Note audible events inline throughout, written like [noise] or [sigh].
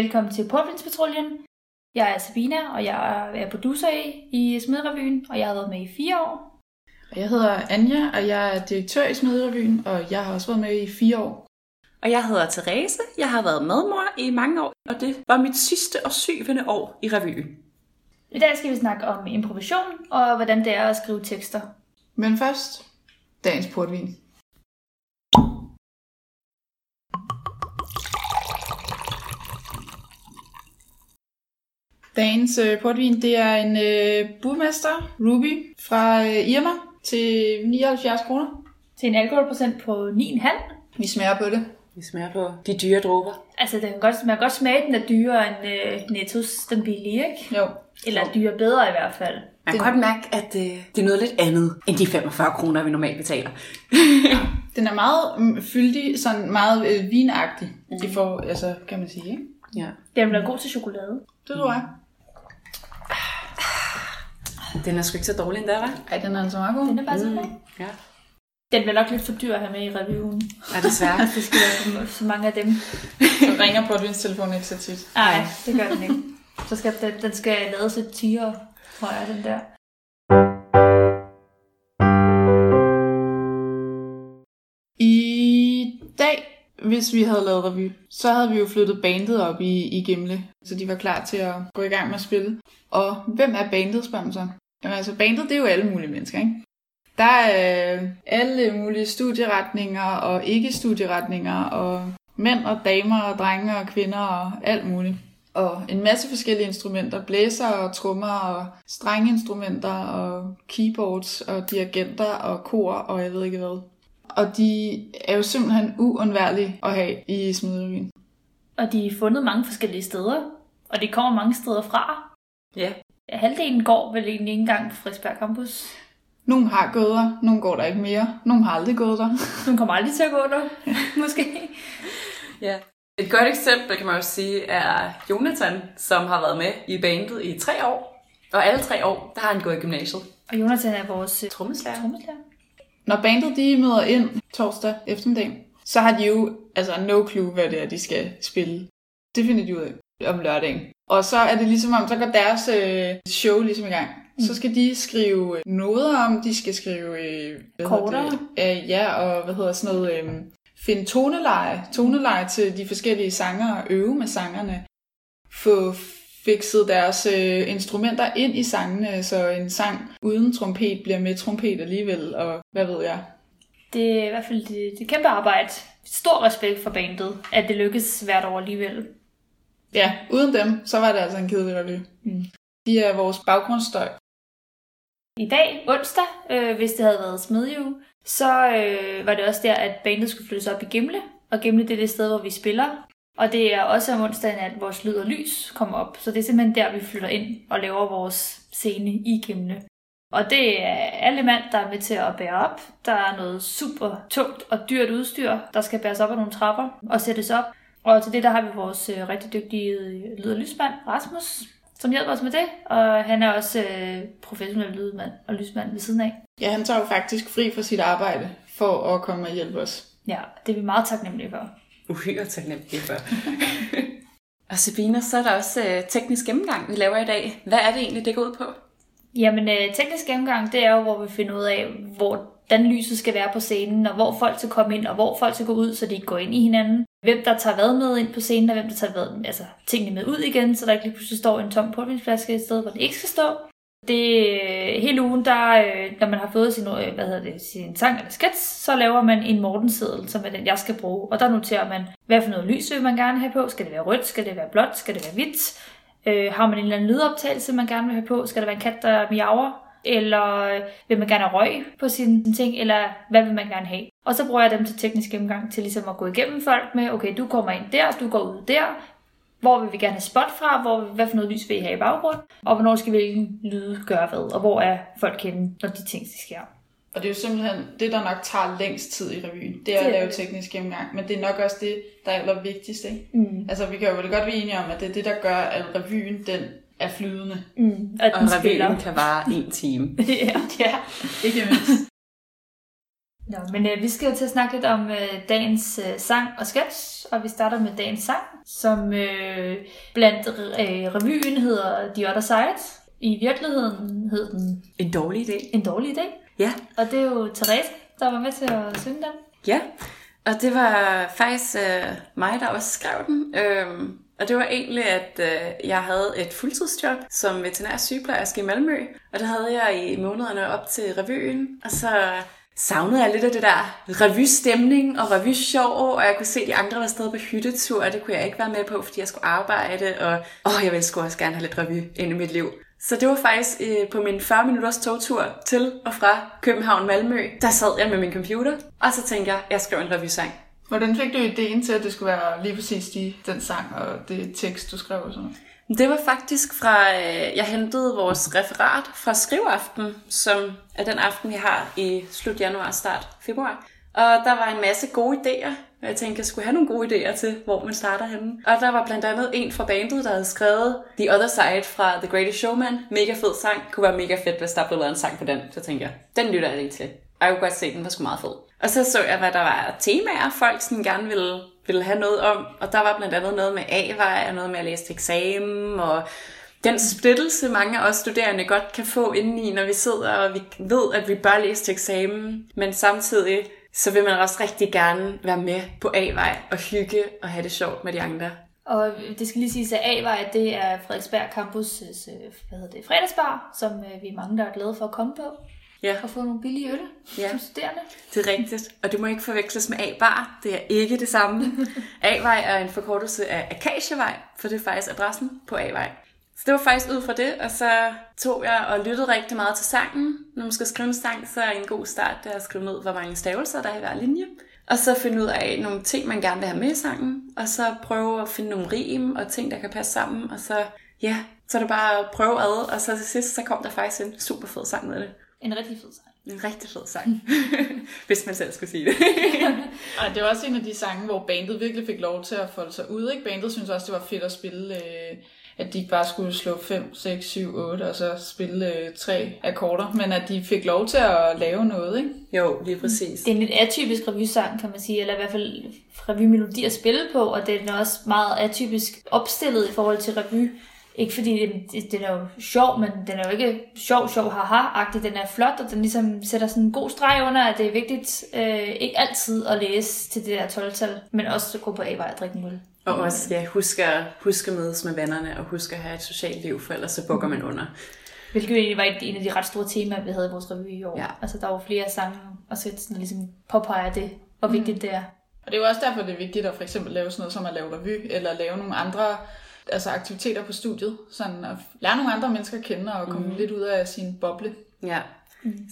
Velkommen til Portvindspatruljen. Jeg er Sabina, og jeg er producer i, i Smedrevyen, og jeg har været med i fire år. Og jeg hedder Anja, og jeg er direktør i Smedrevyen, og jeg har også været med i fire år. Og jeg hedder Therese. Jeg har været medmor i mange år, og det var mit sidste og syvende år i revyen. I dag skal vi snakke om improvisation, og hvordan det er at skrive tekster. Men først, dagens portvin. Dagens øh, portvin, det er en øh, burmester, Ruby, fra øh, Irma til 79 kroner. Til en alkoholprocent på 9,5. Vi smager på det. Vi smager på de dyre dråber. Altså, det kan godt, man kan godt smage, at den er dyrere end øh, Nettos, den billige, ikke? Jo. Eller dyre bedre i hvert fald. Man kan godt mærke, at øh, det er noget lidt andet end de 45 kroner, vi normalt betaler. Den er meget mm, fyldig, sådan meget øh, vinagtig, mm. i for, altså, kan man sige, ikke? Ja. Den bliver god til chokolade. Det tror jeg. Den er sgu ikke så dårlig endda, hva'? Ej, den er altså meget god. Den er bare så god. Ja. Den bliver nok lidt for dyr at have med i reviewen. Ja, desværre. [laughs] Det skal være så- så mange af dem. [laughs] Så ringer portvinstelefonen ikke så tit. Nej, det gør den ikke. Så skal den, den skal lades lidt tiger, tror jeg, den der. I dag, hvis vi havde lavet revy, så havde vi jo flyttet bandet op i, i Gimle, så de var klar til at gå i gang med at spille. Og hvem er bandet, spørger man så? Jamen altså, bandet, det er jo alle mulige mennesker, ikke? Der er øh, alle mulige studieretninger og ikke-studieretninger, og mænd og damer og drenge og kvinder og alt muligt. Og en masse forskellige instrumenter, blæser og trommer og strengeinstrumenter og keyboards og dirigenter og kor og jeg ved ikke hvad. Og de er jo simpelthen uundværlige at have i Smedrevyen. Og de er fundet mange forskellige steder, og de kommer mange steder fra. Ja. Halvdelen går vel egentlig ikke engang på Frederiksberg Campus. Nogle har gået der, nogle går der ikke mere, nogle har aldrig gået der. [laughs] Hun kommer aldrig til at gå der, [laughs] måske. ja. Et godt eksempel, kan man jo sige, er Jonathan, som har været med i bandet i tre år. Og alle tre år, der har han gået i gymnasiet. Og Jonathan er vores øh, Trommeslager. trommeslager. Når bandet de møder ind torsdag eftermiddag, så har de jo altså no clue, hvad det er, de skal spille. Det finder de ud af om lørdagen. Og så er det ligesom om, så går deres øh, show ligesom i gang. Så skal de skrive øh, noder om, de skal skrive... Øh, hvad det? Øh, ja, og hvad hedder sådan noget... Øh, finde toneleje, toneleje til de forskellige sanger og øve med sangerne. Få fikset deres øh, instrumenter ind i sangene, så en sang uden trompet bliver med trompet alligevel, og hvad ved jeg. Det er i hvert fald det, det kæmpe arbejde. Stor respekt for bandet, at det lykkes hvert år alligevel. Ja, uden dem, så var det altså en kedelig revy. Mm. De er vores baggrundsstøj. I dag, onsdag, øh, hvis det havde været smedjue, så øh, var det også der, at bandet skulle flyttes op i Gimle. Og Gimle, det er det sted, hvor vi spiller. Og det er også om onsdagen, at vores lyd og lys kommer op. Så det er simpelthen der, vi flytter ind og laver vores scene i Gimle. Og det er alle mand, der er med til at bære op. Der er noget super tungt og dyrt udstyr, der skal bæres op af nogle trapper og sættes op. Og til det, der har vi vores øh, rigtig dygtige lyd- og lysmand, Rasmus, som hjælper os med det. Og han er også øh, professionel lydmand og lysmand ved siden af. Ja, han tager jo faktisk fri fra sit arbejde for at komme og hjælpe os. Ja, det er vi meget taknemmelige for. Uhyre taknemmelig [laughs] for. og Sabina, så er der også øh, teknisk gennemgang, vi laver i dag. Hvad er det egentlig, det går ud på? Jamen, øh, teknisk gennemgang, det er jo, hvor vi finder ud af, hvordan lyset skal være på scenen, og hvor folk skal komme ind, og hvor folk skal gå ud, så de ikke går ind i hinanden. Hvem der tager hvad med ind på scenen, og hvem der tager hvad, altså, tingene med ud igen, så der ikke lige pludselig står en tom portvinsflaske et sted, hvor det ikke skal stå. Det øh, hele ugen, der, øh, når man har fået sin, øh, hvad hedder det, sin sang eller skets, så laver man en Mortenseddel, som er den, jeg skal bruge. Og der noterer man, hvad for noget lys vil man gerne have på. Skal det være rødt? Skal det være blåt? Skal det være hvidt? Øh, har man en eller anden lydoptagelse, man gerne vil have på? Skal der være en kat, der miaver? Eller vil man gerne have røg på sine ting? Eller hvad vil man gerne have? Og så bruger jeg dem til teknisk gennemgang til ligesom at gå igennem folk med, okay, du kommer ind der, du går ud der. Hvor vil vi gerne have spot fra? Hvor, hvad for noget lys vil I have i baggrund? Og hvornår skal hvilken lyde gøre hvad? Og hvor er folk henne, når de ting sker? Og det er jo simpelthen det, der nok tager længst tid i revyen. Det er Det at lave teknisk gennemgang. Men det er nok også det, der er allervigtigst. Ikke? Mm. Altså, vi kan jo vel godt være enige om, at det er det, der gør, at revyen den er flydende. Mm. At Og den revyen spiller. kan vare en time. [laughs] ja. Ja, ikke mindst. Nå, men øh, vi skal jo til at snakke lidt om øh, dagens øh, sang og sketch, og vi starter med dagens sang, som øh, blandt øh, revyen hedder The Other Side. I virkeligheden hed den En dårlig idé. En dårlig idé, Ja. og det er jo Therese, der var med til at synge den. Ja, og det var faktisk øh, mig, der også skrev den. Øhm, og det var egentlig, at øh, jeg havde et fuldtidsjob som veterinær sygeplejerske i Malmø. Og det havde jeg i månederne op til revyen. Og så savnede jeg lidt af det der revystemning og revyshow, og jeg kunne se, at de andre var stadig på hyttetur, og det kunne jeg ikke være med på, fordi jeg skulle arbejde, og åh, jeg ville sgu også gerne have lidt revy ind i mit liv. Så det var faktisk øh, på min 40 minutters togtur til og fra København-Malmø, der sad jeg med min computer, og så tænkte jeg, jeg skrev en revysang. Hvordan fik du ideen til, at det skulle være lige præcis de, den sang og det tekst, du skrev og sådan noget? Det var faktisk fra, øh, jeg hentede vores referat fra Skriveaften, som er den aften, vi har i slut januar, start februar. Og der var en masse gode idéer, og jeg tænkte, jeg skulle have nogle gode idéer til, hvor man starter henne. Og der var blandt andet en fra bandet, der havde skrevet The Other Side fra The Greatest Showman. Mega fed sang. Kunne være mega fedt, hvis der blev lavet en sang på den. Så tænkte jeg, den lytter jeg lige til. Og jeg kunne godt se, den var sgu meget fed. Og så så jeg, hvad der var temaer, folk sådan gerne ville, ville have noget om. Og der var blandt andet noget med A-vej, og noget med at læse til eksamen, og den splittelse, mange af os studerende godt kan få indeni, når vi sidder og vi ved, at vi bør læse til eksamen, men samtidig så vil man også rigtig gerne være med på A-vej og hygge og have det sjovt med de andre. Og det skal lige siges, at A-vej, det er Frederiksberg Campus' øh, hvad hedder det, fredagsbar, som øh, vi er mange, der er glade for at komme på Ja, og få nogle billige øl Ja. som studerende. det er rigtigt. Og det må ikke forveksles med A-bar. Det er ikke det samme. [laughs] A-vej er en forkortelse af Akatievej, for det er faktisk adressen på A-vej. Så det var faktisk ud fra det, og så tog jeg og lyttede rigtig meget til sangen. Når man skal skrive en sang, så er en god start, det at skrive ned, hvor mange stavelser der er i hver linje. Og så finde ud af nogle ting, man gerne vil have med i sangen, og så prøve at finde nogle rim og ting, der kan passe sammen, og så, ja, så er det bare at prøve ad, og så til sidst, så kom der faktisk en super fed sang med det. En rigtig fed sang. En rigtig fed sang, [laughs] hvis man selv skulle sige det. [laughs] Og det var også en af de sange, hvor bandet virkelig fik lov til at folde sig ud. Ikke? Bandet synes også, det var fedt at spille, øh, at de ikke bare skulle slå 5, 6, 7, 8 og så spille øh, tre akkorder, men at de fik lov til at lave noget. Ikke? Jo, lige præcis. Det er en lidt atypisk revysang, kan man sige, eller i hvert fald revymelodi at spille på, og den er også meget atypisk opstillet i forhold til revy. Ikke fordi den, den er jo sjov, men den er jo ikke sjov, sjov, haha-agtig. Den er flot, og den ligesom sætter sådan en god streg under, at det er vigtigt øh, ikke altid at læse til det der 12-tal, men også at gå på A-vej og drikke en øl. Og også, ja, husk at, husk at mødes med vennerne, og husk at have et socialt liv, for ellers så bukker man under. Hvilket egentlig var et- en af de ret store temaer, vi havde i vores revy i år. Ja. Altså, der var flere sange og sæt, der ligesom påpeger det, hvor vigtigt det er. Og det er jo også derfor, det er vigtigt at for eksempel lave sådan noget som at lave revy, eller lave nogle andre altså aktiviteter på studiet, sådan at lære nogle andre mennesker at kende og komme mm. lidt ud af sin boble. Ja.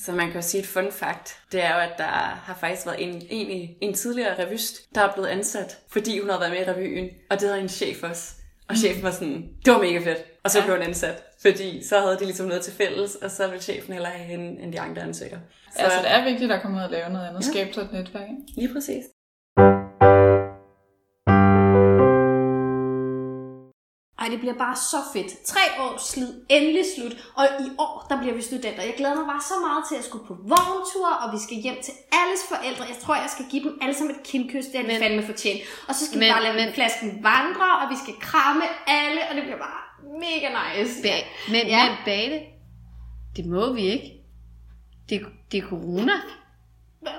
Så man kan jo sige et fun fact, det er jo, at der har faktisk været en, en, i- en tidligere revyst, der er blevet ansat, fordi hun havde været med i revyen, og det havde en chef også. Og chefen var sådan, det var mega fedt. Og så Ja. blev hun ansat, fordi så havde de ligesom noget til fælles, og så ville chefen hellere have hende end de andre ansøgere. Så Så altså, det er vigtigt at komme ud og lave noget andet, Ja. skabe sig et netværk. Ikke? lige præcis. Ej, det bliver bare så fedt. Tre års slid, endelig slut. Og i år, der bliver vi studenter. Jeg glæder mig bare så meget til at skulle på vogntur, og vi skal hjem til alles forældre. Jeg tror, jeg skal give dem alle sammen et kindkys, det er de Men- fandme fortjent. Og så skal vi Men- bare lade men- flasken vandre, og vi skal kramme alle, og det bliver bare mega nice. Ba- men, Ja. men bage det må vi ikke. Det, det er corona. Hvad?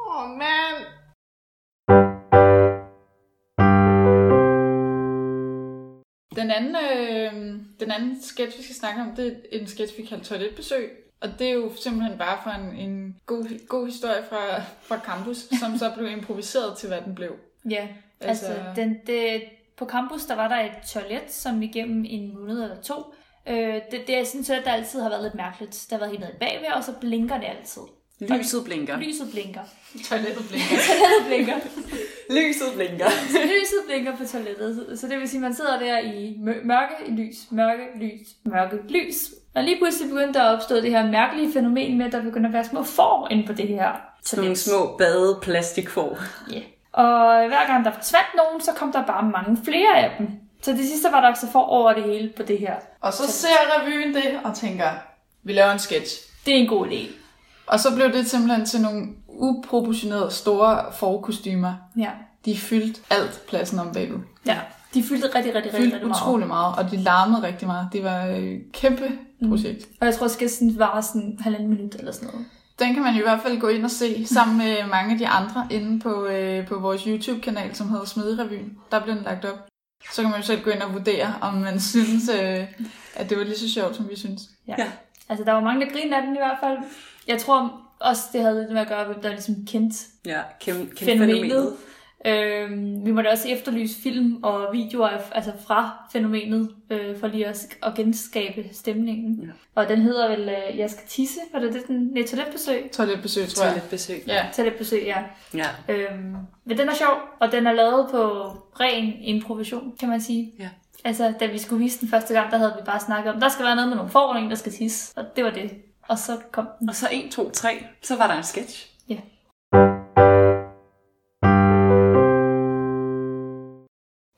Åh, oh, mand. Den anden, øh, den anden sketch, vi skal snakke om, det er en sketch, vi kalder toiletbesøg. Og det er jo simpelthen bare for en, en god, god historie fra, fra campus, som så blev improviseret til, hvad den blev. Ja, altså, Altså- den, det, på campus, der var der et toilet, som igennem en måned eller to, øh, det, det er sådan et toilet, der altid har været lidt mærkeligt. Der har været helt nede bagved, og så blinker det altid. Lyset blinker. Lyset blinker. Toilettet blinker. [laughs] Toilettet blinker. Lyset blinker. Så lyset blinker på toilettet. Så- det vil sige, at man sidder der i mør- mørke lys, mørke lys, mørke lys. Og lige pludselig begyndte der at opstå det her mærkelige fænomen med, at der begynder at være små får inde på det her Sådan nogle toilet. små bade plastikfor. Ja. Og hver gang der forsvandt nogen, så kom der bare mange flere af dem. Så det sidste var der altså for over det hele på det her. Og så ser revyen det og tænker, vi laver en sketch. Det er en god idé. Og så blev det simpelthen til nogle uproportioneret store forkostymer. Ja. De fyldte alt pladsen om bagved. ja. De fyldte rigtig, rigtig, rigtig, Fyldte rigtig meget. utrolig meget, og de larmede rigtig meget. Det var et kæmpe projekt. Og jeg tror, sketchen var sådan halvanden minut eller sådan noget. Den kan man i hvert fald gå ind og se [laughs] sammen med mange af de andre inde på, øh, på vores YouTube-kanal, som hedder Smedirevyen. Der bliver den lagt op. Så kan man jo selv gå ind og vurdere, om man [laughs] synes, øh, at det var lige så sjovt, som vi synes. Ja. Ja. Altså, der var mange, der grinede af den i hvert fald. Jeg tror også, det havde lidt med at gøre, hvem der ligesom kendte Ja, kæmpe, kæmpe fænomenet. fænomenet. Øhm, vi måtte også efterlyse film og videoer af- altså fra fænomenet, øh, for lige at, at genskabe stemningen. Ja. Og den hedder vel øh, Jeg skal tisse, var det det, den? Nej, toiletbesøg. Toiletbesøg, tror jeg. Toiletbesøg. Ja. Toiletbesøg, ja. Ja. Øhm, men den er sjov, og den er lavet på ren improvisation, kan man sige. Ja. Altså, da vi skulle vise den første gang, der havde vi bare snakket om, der skal være noget med nogle forordninger, der skal tisse, og det var det. Og så kom den. Og så 1, 2, 3, så var der en sketch. Ja.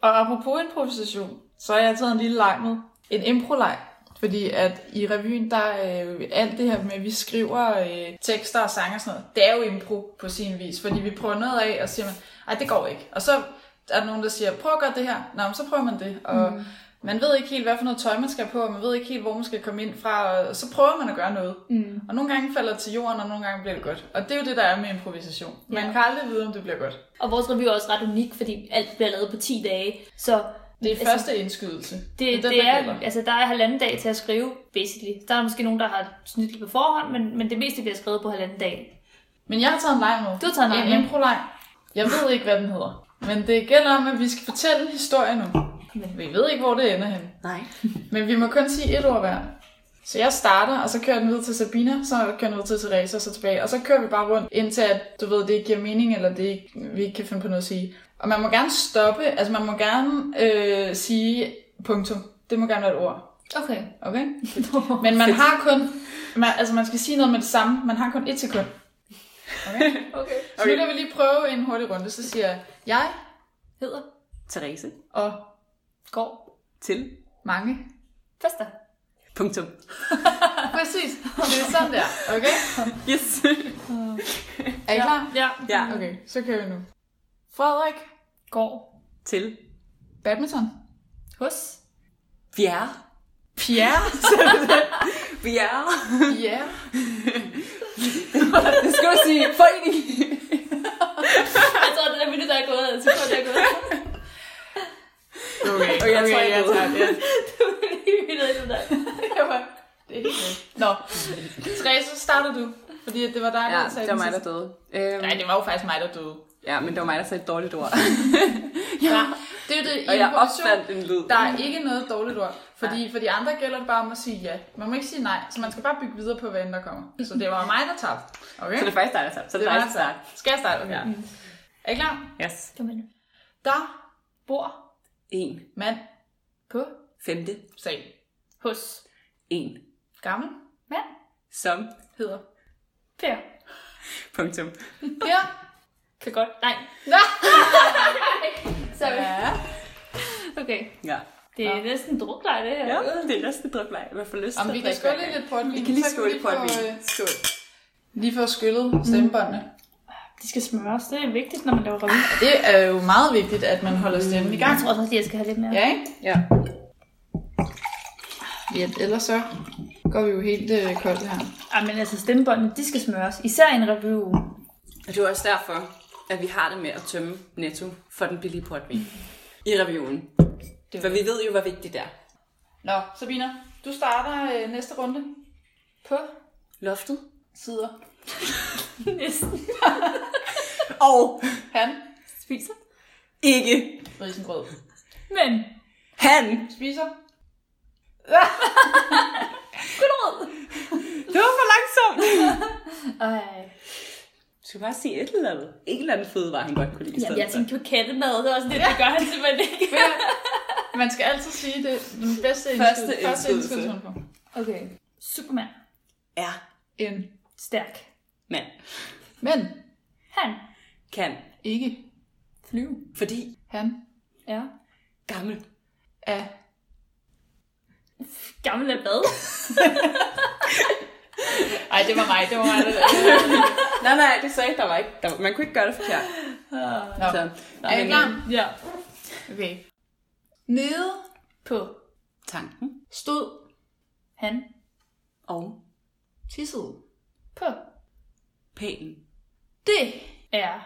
Og apropos improvisation, så har jeg taget en lille leg med. En improleg. Fordi at i revyen, der er jo alt det her med, at vi skriver øh, tekster og sange og sådan noget, det er jo impro på sin vis. Fordi vi prøver noget af, og siger man, ej, det går ikke. Og så er der nogen, der siger, prøv at gøre det her. Nå, men så prøver man det. Og mm. man ved ikke helt, hvad for noget tøj man skal på, og man ved ikke helt, hvor man skal komme ind fra, og så prøver man at gøre noget. Mm. Og nogle gange falder det til jorden, og nogle gange bliver det godt. Og det er jo det, der er med improvisation. Man Ja. kan aldrig vide, om det bliver godt. Og vores revy er også ret unik, fordi alt bliver lavet på 10 dage. Så Det er Altså, første indskydelse. det, den, det er, gælder. altså, der er halvanden dag til at skrive, basically. Der er måske nogen, der har snydt lidt på forhånd, men, men det meste bliver skrevet på halvanden dag. Men jeg har taget en leg med. Du har taget en leg En impro-leg. Jeg ved ikke, hvad den hedder. Men det gælder om, at vi skal fortælle en historie nu. Men vi ved ikke, hvor det ender hen. Nej. [laughs] Men vi må kun sige et ord hver. Så jeg starter, og så kører den videre til Sabina, så kører den videre til Therese, og så tilbage. Og så kører vi bare rundt, indtil at, du ved, det ikke giver mening, eller det ikke, vi ikke kan finde på noget at sige. Og man må gerne stoppe, altså man må gerne øh, sige punktum. Det må gerne være et ord. Okay. Okay? [laughs] Men man har kun, man, altså man skal sige noget med det samme. Man har kun et sekund. Okay? okay. Så nu kan vi lige prøve en hurtig runde. Så siger jeg, jeg Hedder Therese. og går Til. mange. fester. Punktum. [laughs] Præcis. Det er sådan der. Okay? Yes. Er I klar? Ja. ja. Okay, så kører vi nu. Frederik. Går Til. Badminton. hos Bjerre. Pierre. Bjerre. Ja. [laughs] [laughs] Det skal du sige. Forening. Jeg tror, det der minut, der er gået. Jeg tror, det er gået. Okay, Okay, jeg tror, jeg jeg er tager det. [laughs] Det var lige minut, der. Det var- Det er helt. Nå, Therese, så starter du. Fordi det var dig, der Ja, sagde det var den mig, der døde. Øhm, Nej, det var jo faktisk mig, der døde. Ja, men det var mig, der sagde et dårligt ord. Ja, det er jo det. I Og jeg opfandt en lyd. Der er ikke noget dårligt ord. Fordi for de andre gælder det bare om at sige ja. Man må ikke sige nej, så man skal bare bygge videre på, hvad end der kommer. Så det var mig, der tabte. Okay? Så det er faktisk dig, der tager. Så det er var dig, der starter. Skal jeg starte? Okay. Ja. Er I klar? Yes. Kom ind. Der Bor En. mand på Femte. sag. hos En. Gammel mand. Som. hedder Per. Punktum. Per. Kan godt. Nej. [laughs] Sorry. Ja. Okay. Ja. Det er næsten druklej, det her. Ja, det er næsten drukleg. Jeg får lyst til vi kan gang. lidt portvin. Vi kan lige så skåle på et få, vin. øh, Skål. Lige få skyllet stemmebåndene. De skal smøres. Det er vigtigt, når man laver revy. Det er jo meget vigtigt, at man holder stemmen i gang. Jeg tror også, at jeg skal have lidt mere. Ja, ikke? Ja. Ja, ellers så går vi jo helt øh, koldt her. Ej, men altså stemmebåndene, de skal smøres. Især i en review. Og det er også derfor, at vi har det med at tømme netto for den billige portvin i reviewen. For vi ved jo, hvor vigtigt det er. Nå, Sabina, du starter øh, næste runde på Loftet. sider. [laughs] Næsten. [laughs] Og Han Spiser. ikke risengrød. Men. han. Spiser. [laughs] Gulerod. Det var for langsomt. Ej. Du skal bare sige et eller andet. En eller anden fødevare, han godt kunne lide. i Jamen, jeg tænkte på kattemad. Det var også det, det gør han simpelthen ikke. Man skal altid sige det. Den bedste Første indskydelse. Første indskydelse. Okay. Superman. Er En Stærk. mand. men Han. Kan. ikke Flyve. Fordi han Ja. gammel. er Gammel af hvad? [laughs] [laughs] Ej, det var mig, det var mig. Der... [laughs] nej, nej, det sagde der var ikke. Der, man kunne ikke gøre det forkert. Nå. Så, Er I klar? Ja. Okay. Nede På Tanken stod han. og tissede. På. pælen. Det er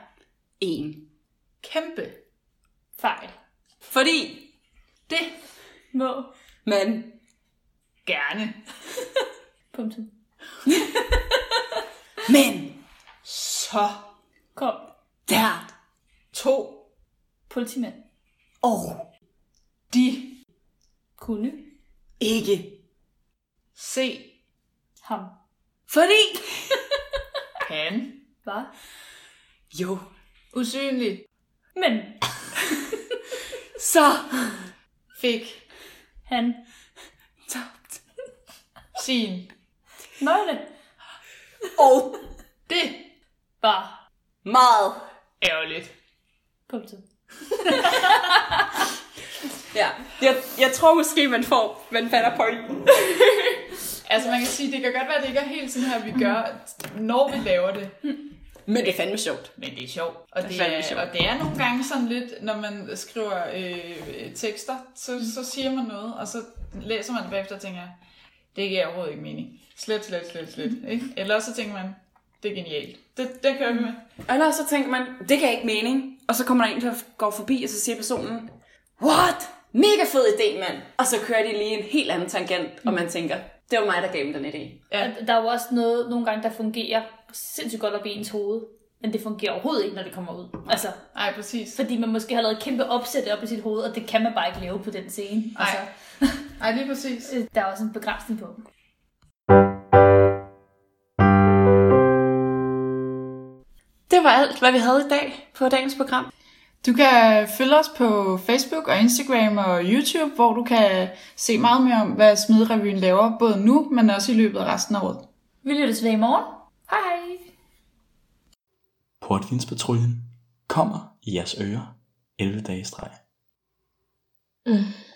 En. Kæmpe. fejl. Fordi Det må man Gerne. [laughs] punktum. Men Så Kom. der to Politimænd. og de Kunne ikke. se ham. Fordi [laughs] han Var. jo, usynlig Men [laughs] så fik han tabt. sin nøgle Og [laughs] det var meget. ærgerligt. punktum. [laughs] Ja, jeg, jeg tror måske, man får, man fatter pointen. [laughs] Altså man kan sige, det kan godt være, at det ikke er helt sådan her, vi gør, når vi laver det. Men det er fandme sjovt. Men det er sjovt. Og Det er det er, sjovt. og det er nogle gange sådan lidt, når man skriver øh, tekster, så, så siger man noget, og så læser man det bagefter og tænker, det giver overhovedet ikke mening. Slet, slet, slet, slet. Ikke? Eller også så tænker man, det er genialt. Det, det kører vi med. Eller så tænker man, det kan ikke mening. Og så kommer der en, der går forbi, og så siger personen, What? Mega fed idé, mand. Og så kører de lige en helt anden tangent, og man tænker, det var mig, der gav dem den idé. Ja. Ja. Der er jo også noget, nogle gange, der fungerer sindssygt godt op i ens hoved. Men det fungerer overhovedet ikke, når det kommer ud. Altså, Nej, præcis. fordi man måske har lavet et kæmpe opsæt op i sit hoved, og det kan man bare ikke lave på den scene. Altså, Nej, lige præcis. øh, der er også en begrænsning på. Det var alt, hvad vi havde i dag på dagens program. Du kan følge os på Facebook og Instagram og YouTube, hvor du kan se meget mere om, hvad Smidrevyen laver, både nu, men også i løbet af resten af året. Vi lyttes ved i morgen. Hej hej! Portvinspatruljen kommer i jeres ører 11 dage i streg. Mm.